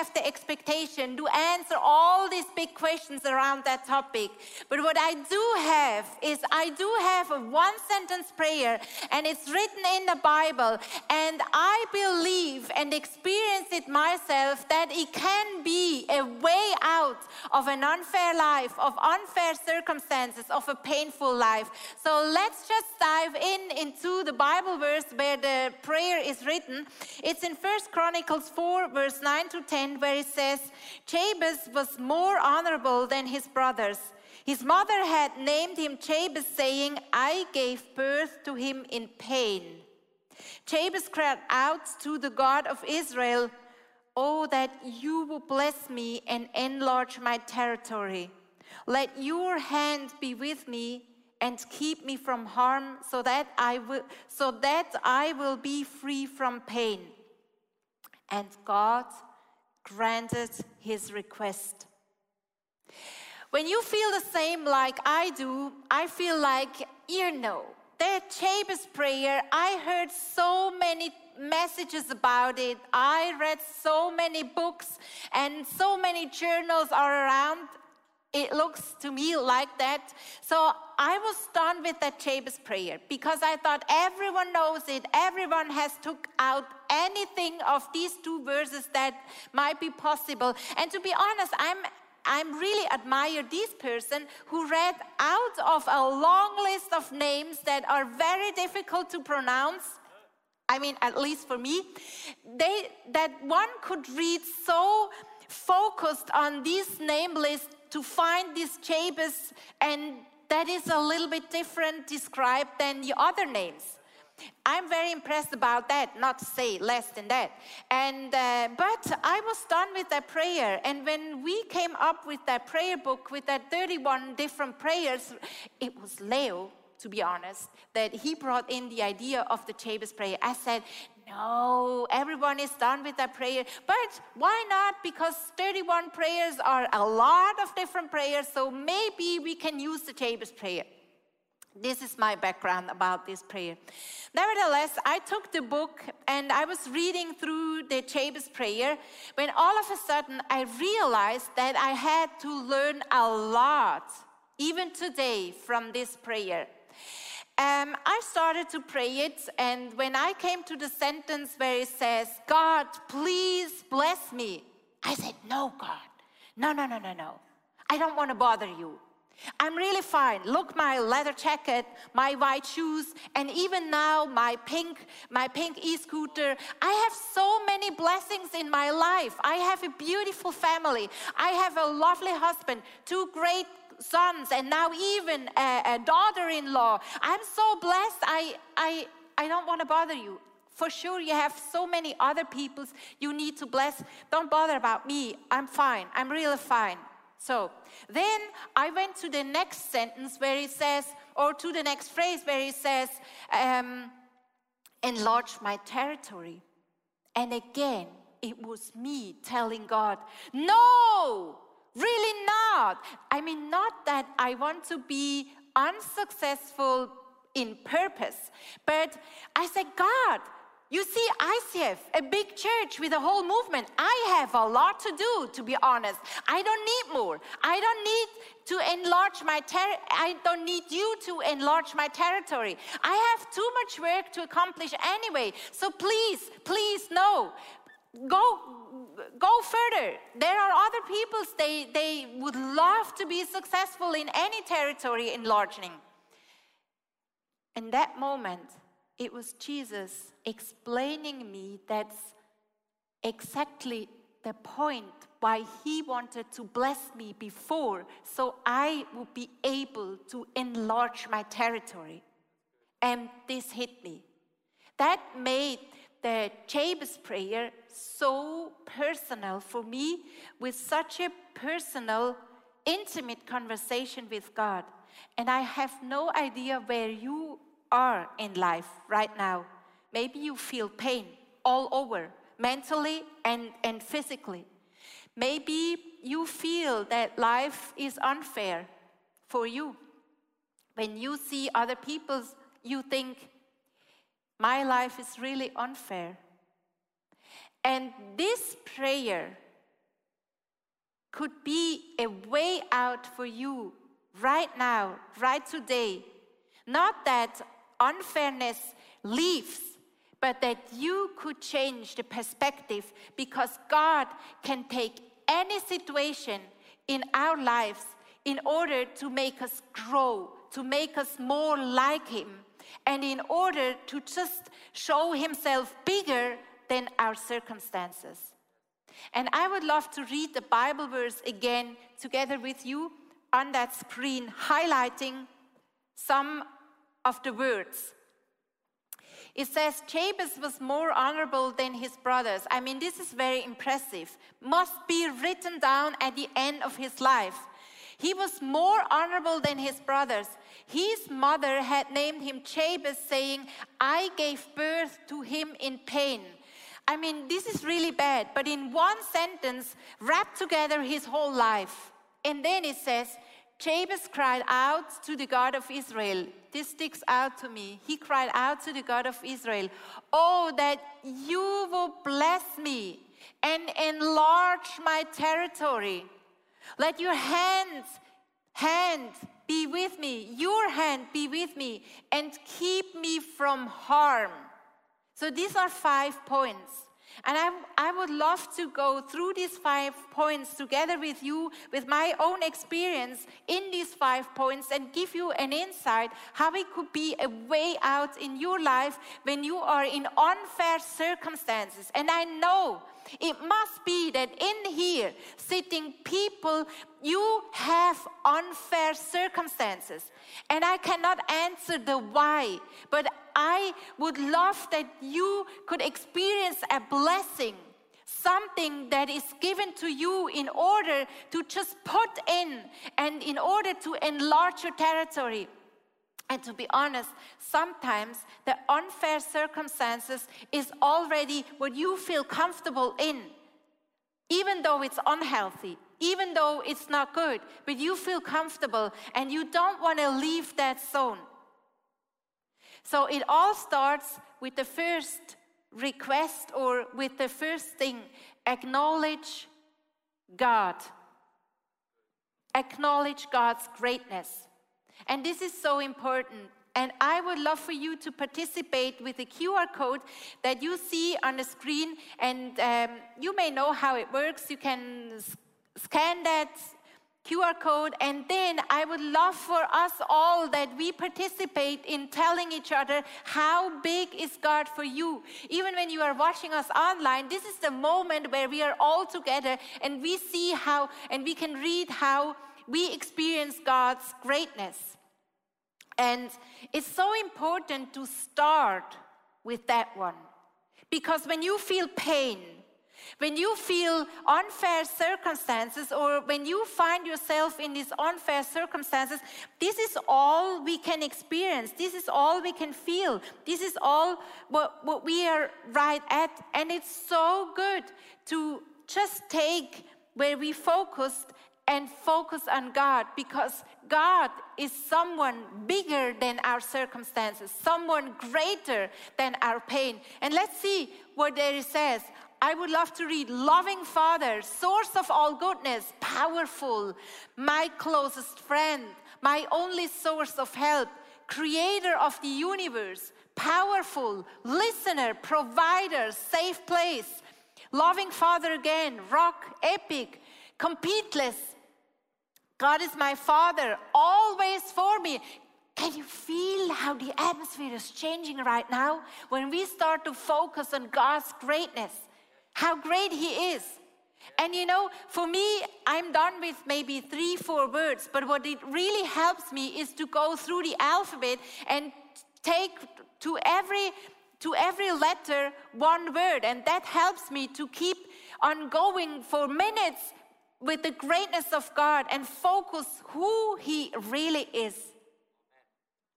have the expectation to answer all these big questions around that topic. But what I do have is I do have a one sentence prayer, and it's written in the Bible. And I believe and experience it myself that it can be a way out of an unfair life, of unfair circumstances, of a painful life. So let's just dive in into the Bible verse where the prayer is written. It's in First Chronicles 4, verse 9 to 10, where it says, Jabez was more honorable than his brothers. His mother had named him Jabez, saying, I gave birth to him in pain. Jabez cried out to the God of Israel, Oh, that you would bless me and enlarge my territory. Let your hand be with me and keep me from harm so that I will so that I will be free from pain. And God granted his request. When you feel the same like I do, I feel like, you know, that Jabez prayer, I heard so many messages about it. I read so many books and so many journals are around. It looks to me like that. So I was done with that Jabez prayer because I thought everyone knows it. Everyone has took out anything of these two verses that might be possible. And to be honest, I'm I'm really admire this person who read out of a long list of names that are very difficult to pronounce. I mean, at least for me, they, that one could read so focused on this name list to find these Jabez, and that is a little bit different described than the other names. I'm very impressed about that, not to say less than that. And uh, but I was done with that prayer, and when we came up with that prayer book with that 31 different prayers, it was Leo, to be honest, that he brought in the idea of the Jabez prayer. I said, no, everyone is done with that prayer. But why not? Because 31 prayers are a lot of different prayers, so maybe we can use the Jabez prayer. This is my background about this prayer. Nevertheless, I took the book and I was reading through the Jabez prayer when all of a sudden I realized that I had to learn a lot, even today, from this prayer. Um, I started to pray it, and when I came to the sentence where it says, God, please bless me, I said, No, God. No, no, no, no, no. I don't want to bother you. I'm really fine. Look, my leather jacket, my white shoes, and even now my pink, my pink e-scooter. I have so many blessings in my life. I have a beautiful family. I have a lovely husband, two great sons, and now even a, a daughter-in-law. I'm so blessed. I, I, I don't want to bother you. For sure, you have so many other peoples you need to bless. Don't bother about me. I'm fine. I'm really fine. So then I went to the next sentence where it says, or to the next phrase where it says, um, enlarge my territory. And again, it was me telling God, no, really not. I mean, not that I want to be unsuccessful in purpose, but I said, God, you see, ICF, a big church with a whole movement, I have a lot to do, to be honest. I don't need more. I don't need to enlarge my ter- I don't need you to enlarge my territory. I have too much work to accomplish anyway. So please, please, no. Go go further. There are other peoples they, they would love to be successful in any territory enlarging. In that moment, it was Jesus explaining me that's exactly the point why he wanted to bless me before so I would be able to enlarge my territory. And this hit me. That made the Jabez prayer so personal for me with such a personal, intimate conversation with God. And I have no idea where you are in life right now. Maybe you feel pain all over, mentally and, and physically. Maybe you feel that life is unfair for you. When you see other people's, you think, my life is really unfair. And this prayer could be a way out for you right now, right today. Not that unfairness leaves, but that you could change the perspective because God can take any situation in our lives in order to make us grow, to make us more like Him, and in order to just show Himself bigger than our circumstances. And I would love to read the Bible verse again together with you on that screen, highlighting some of the words. It says Jabez was more honorable than his brothers. I mean, this is very impressive. Must be written down at the end of his life. He was more honorable than his brothers. His mother had named him Jabez, saying, I gave birth to him in pain. I mean, this is really bad, but in one sentence, wrapped together his whole life. And then it says, Jabez cried out to the God of Israel. This sticks out to me. He cried out to the God of Israel, Oh, that you will bless me and enlarge my territory. Let your hands, hand be with me, your hand be with me, and keep me from harm. So these are five points. And I, I would love to go through these five points together with you, with my own experience in these five points, and give you an insight how it could be a way out in your life when you are in unfair circumstances. And I know it must be that in here, sitting people, you have unfair circumstances. And I cannot answer the why, but I would love that you could experience a blessing, something that is given to you in order to just put in and in order to enlarge your territory. And to be honest, sometimes the unfair circumstances is already what you feel comfortable in, even though it's unhealthy, even though it's not good, but you feel comfortable and you don't want to leave that zone. So it all starts with the first request or with the first thing acknowledge God. Acknowledge God's greatness. And this is so important. And I would love for you to participate with the QR code that you see on the screen. And um, you may know how it works. You can scan that QR code. And then I would love for us all that we participate in telling each other how big is God for you. Even when you are watching us online, this is the moment where we are all together and we see how, and we can read how we experience God's greatness. And it's so important to start with that one. Because when you feel pain, when you feel unfair circumstances, or when you find yourself in these unfair circumstances, this is all we can experience. This is all we can feel. This is all what, what we are right at. And it's so good to just take where we focused and focus on God because God is someone bigger than our circumstances, someone greater than our pain. And let's see what there says. I would love to read loving Father, source of all goodness, powerful, my closest friend, my only source of help, creator of the universe, powerful, listener, provider, safe place, loving Father again, rock, epic, completeless, God is my Father, always for me. Can you feel how the atmosphere is changing right now when we start to focus on God's greatness? How great He is. And you know, for me, I'm done with maybe three, four words, but what it really helps me is to go through the alphabet and take to every to every letter one word and that helps me to keep on going for minutes with the greatness of God and focus who He really is.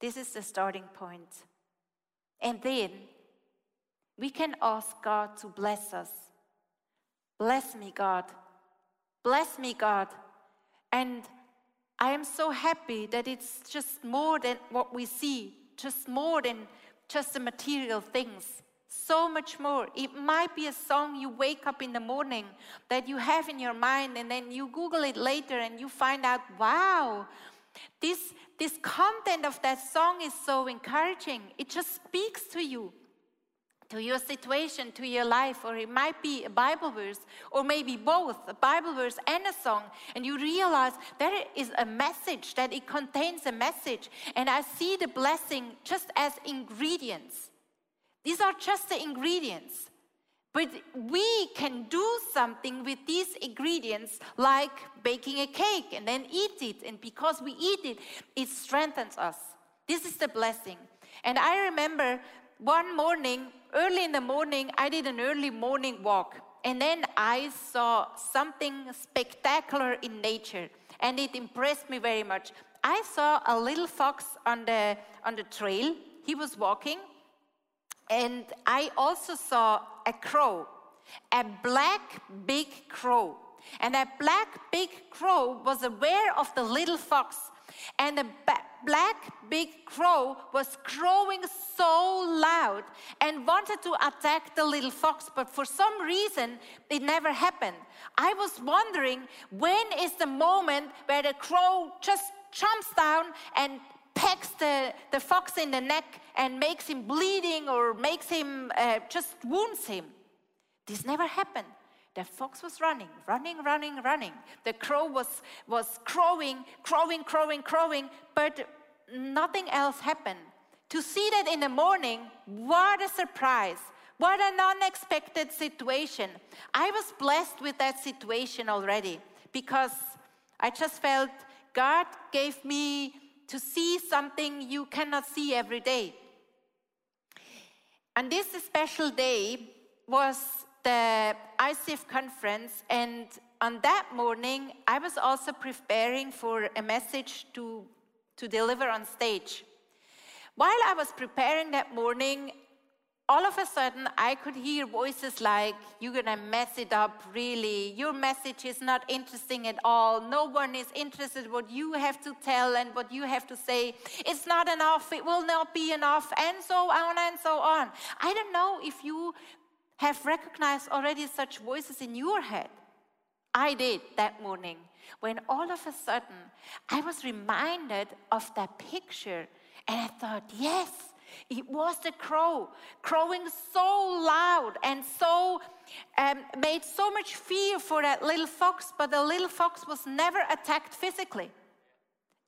This is the starting point. And then we can ask God to bless us. Bless me, God. Bless me, God. And I am so happy that it's just more than what we see, just more than just the material things. so much more. It might be a song you wake up in the morning that you have in your mind, and then you Google it later and you find out, wow, this, this content of that song is so encouraging. It just speaks to you, to your situation, to your life, or it might be a Bible verse, or maybe both a Bible verse and a song. And you realize there is a message, that it contains a message. And I see the blessing just as ingredients. These are just the ingredients. But we can do something with these ingredients, like baking a cake and then eat it. And because we eat it, it strengthens us. This is the blessing. And I remember one morning, early in the morning, I did an early morning walk. And then I saw something spectacular in nature. And it impressed me very much. I saw a little fox on the, on the trail. He was walking and I also saw a crow, a black big crow. And that black big crow was aware of the little fox. And the black big crow was crowing so loud and wanted to attack the little fox, but for some reason it never happened. I was wondering when is the moment where the crow just jumps down and pecks the, the fox in the neck and makes him bleeding or makes him uh, just wounds him. This never happened. The fox was running, running, running, running. The crow was, was crowing, crowing, crowing, crowing, but nothing else happened. To see that in the morning, what a surprise. What an unexpected situation. I was blessed with that situation already because I just felt God gave me to see something you cannot see every day. And this special day was the ICF conference, and on that morning, I was also preparing for a message to, to deliver on stage. While I was preparing that morning, all of a sudden I could hear voices like, You're gonna mess it up, really. Your message is not interesting at all. No one is interested what you have to tell and what you have to say. It's not enough, it will not be enough, and so on and so on. I don't know if you have recognized already such voices in your head. I did that morning when all of a sudden I was reminded of that picture and I thought, yes, it was the crow crowing so loud and so um, made so much fear for that little fox, but the little fox was never attacked physically.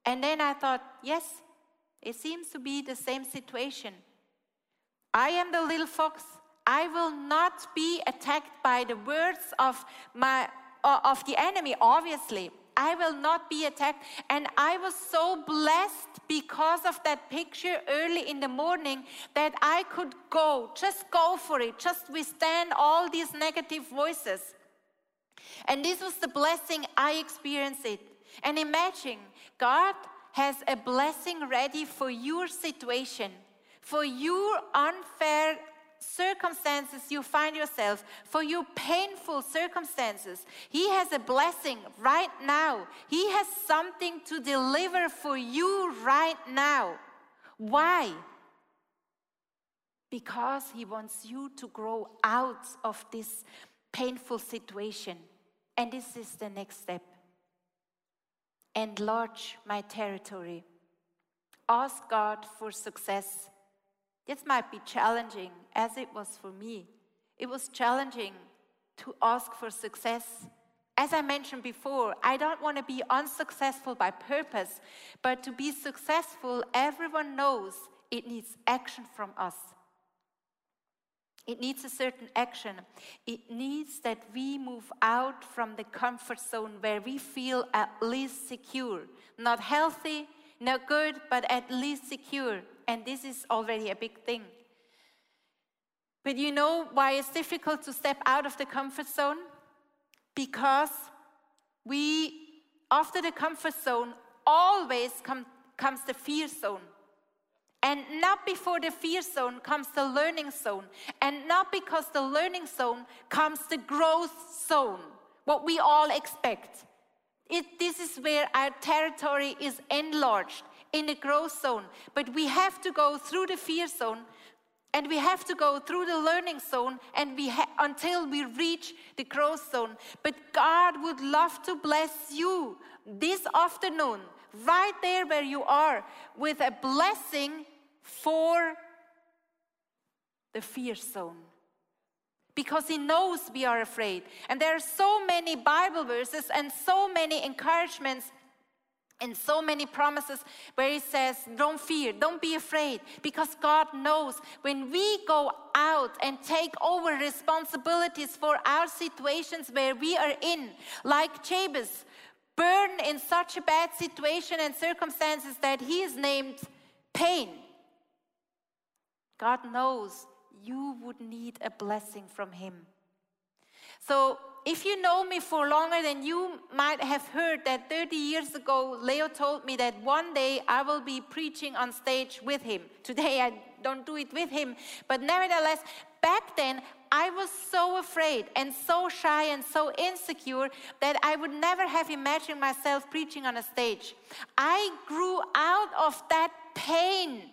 And then I thought, yes, it seems to be the same situation. I am the little fox. I will not be attacked by the words of my of the enemy, obviously. I will not be attacked. And I was so blessed because of that picture early in the morning that I could go, just go for it, just withstand all these negative voices. And this was the blessing I experienced it. And imagine, God has a blessing ready for your situation, for your unfair circumstances you find yourself, for your painful circumstances. He has a blessing right now. He has something to deliver for you right now. Why? Because He wants you to grow out of this painful situation. And this is the next step enlarge my territory. Ask God for success this might be challenging, as it was for me. It was challenging to ask for success. As I mentioned before, I don't want to be unsuccessful by purpose, but to be successful, everyone knows it needs action from us. It needs a certain action. It needs that we move out from the comfort zone where we feel at least secure. Not healthy, not good, but at least secure and this is already a big thing. But you know why it's difficult to step out of the comfort zone? Because we, after the comfort zone, always come, comes the fear zone. And not before the fear zone comes the learning zone. And not because the learning zone comes the growth zone, what we all expect. It, this is where our territory is enlarged in the growth zone. But we have to go through the fear zone and we have to go through the learning zone and we ha- until we reach the growth zone. But God would love to bless you this afternoon, right there where you are, with a blessing for the fear zone. Because he knows we are afraid. And there are so many Bible verses and so many encouragements and so many promises where he says, Don't fear, don't be afraid, because God knows when we go out and take over responsibilities for our situations where we are in, like Jabez, burn in such a bad situation and circumstances that he is named pain. God knows you would need a blessing from him. So if you know me for longer, then you might have heard that 30 years ago, Leo told me that one day I will be preaching on stage with him. Today I don't do it with him, but nevertheless, back then I was so afraid and so shy and so insecure that I would never have imagined myself preaching on a stage. I grew out of that pain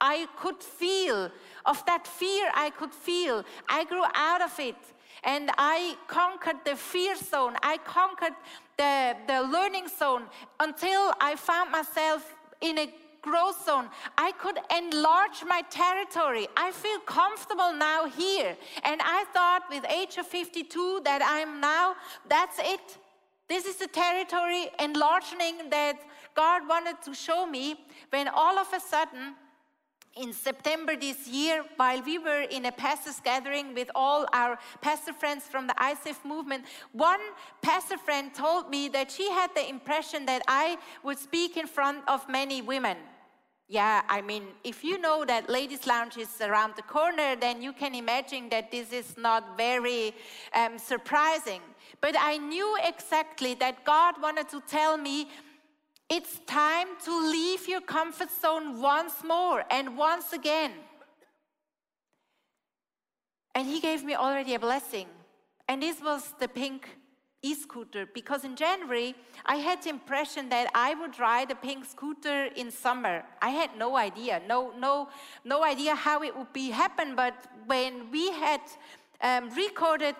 I could feel, of that fear I could feel. I grew out of it and I conquered the fear zone. I conquered the, the learning zone until I found myself in a growth zone. I could enlarge my territory. I feel comfortable now here. And I thought with age of 52 that I'm now, that's it. This is the territory enlarging that God wanted to show me when all of a sudden in September this year, while we were in a pastors gathering with all our pastor friends from the ICF movement, one pastor friend told me that she had the impression that I would speak in front of many women. Yeah, I mean, if you know that Ladies Lounge is around the corner, then you can imagine that this is not very um, surprising. But I knew exactly that God wanted to tell me it's time to leave your comfort zone once more and once again. And he gave me already a blessing. And this was the pink e scooter because in January I had the impression that I would ride a pink scooter in summer. I had no idea, no, no, no idea how it would be happen. But when we had um, recorded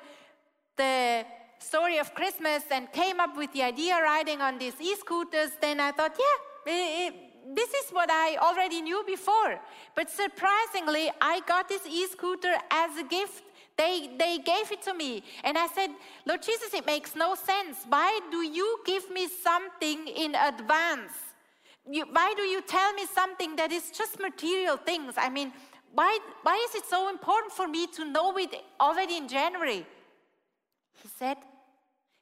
the story of Christmas and came up with the idea riding on these e-scooters, then I thought, yeah, it, this is what I already knew before. But surprisingly, I got this e-scooter as a gift. They, they gave it to me. And I said, Lord Jesus, it makes no sense. Why do you give me something in advance? You, why do you tell me something that is just material things? I mean, why, why is it so important for me to know it already in January? He said,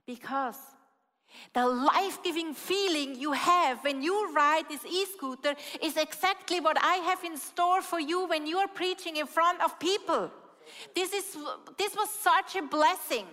Because the life giving feeling you have when you ride this e scooter is exactly what I have in store for you when you are preaching in front of people. This, is, this was such a blessing.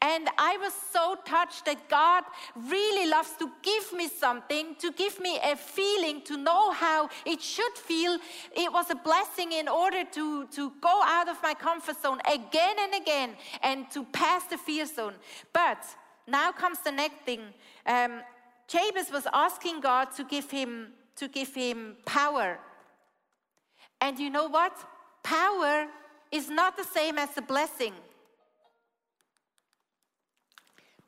And I was so touched that God really loves to give me something, to give me a feeling, to know how it should feel. It was a blessing in order to, to go out of my comfort zone again and again and to pass the fear zone. But now comes the next thing. Um, Jabez was asking God to give him to give him power. And you know what? Power is not the same as a blessing.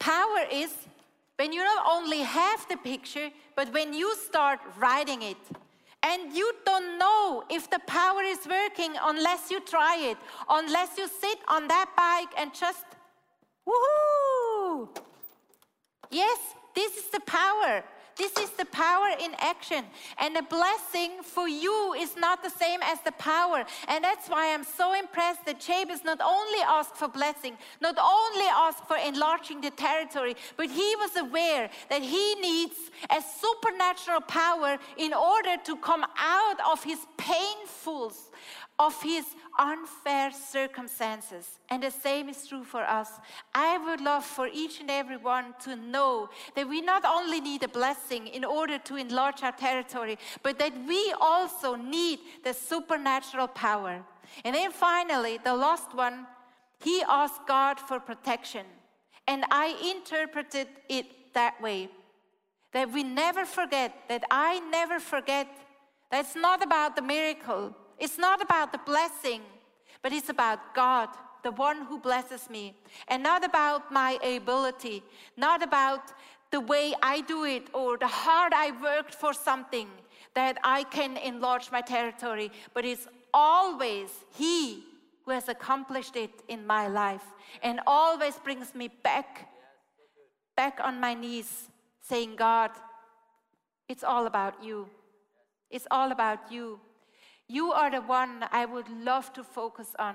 Power is when you not only have the picture, but when you start writing it. And you don't know if the power is working unless you try it, unless you sit on that bike and just, woohoo! Yes, this is the power. This is the power in action. And the blessing for you is not the same as the power. And that's why I'm so impressed that Jabez not only asked for blessing, not only asked for enlarging the territory, but he was aware that he needs a supernatural power in order to come out of his painful, of his unfair circumstances. And the same is true for us. I would love for each and every one to know that we not only need a blessing in order to enlarge our territory, but that we also need the supernatural power. And then finally, the last one, he asked God for protection. And I interpreted it that way that we never forget, that I never forget. That's not about the miracle, It's not about the blessing, but it's about God, the one who blesses me, and not about my ability, not about the way I do it or the hard I worked for something that I can enlarge my territory, but it's always He who has accomplished it in my life and always brings me back, back on my knees, saying, God, it's all about you. It's all about you. You are the one I would love to focus on.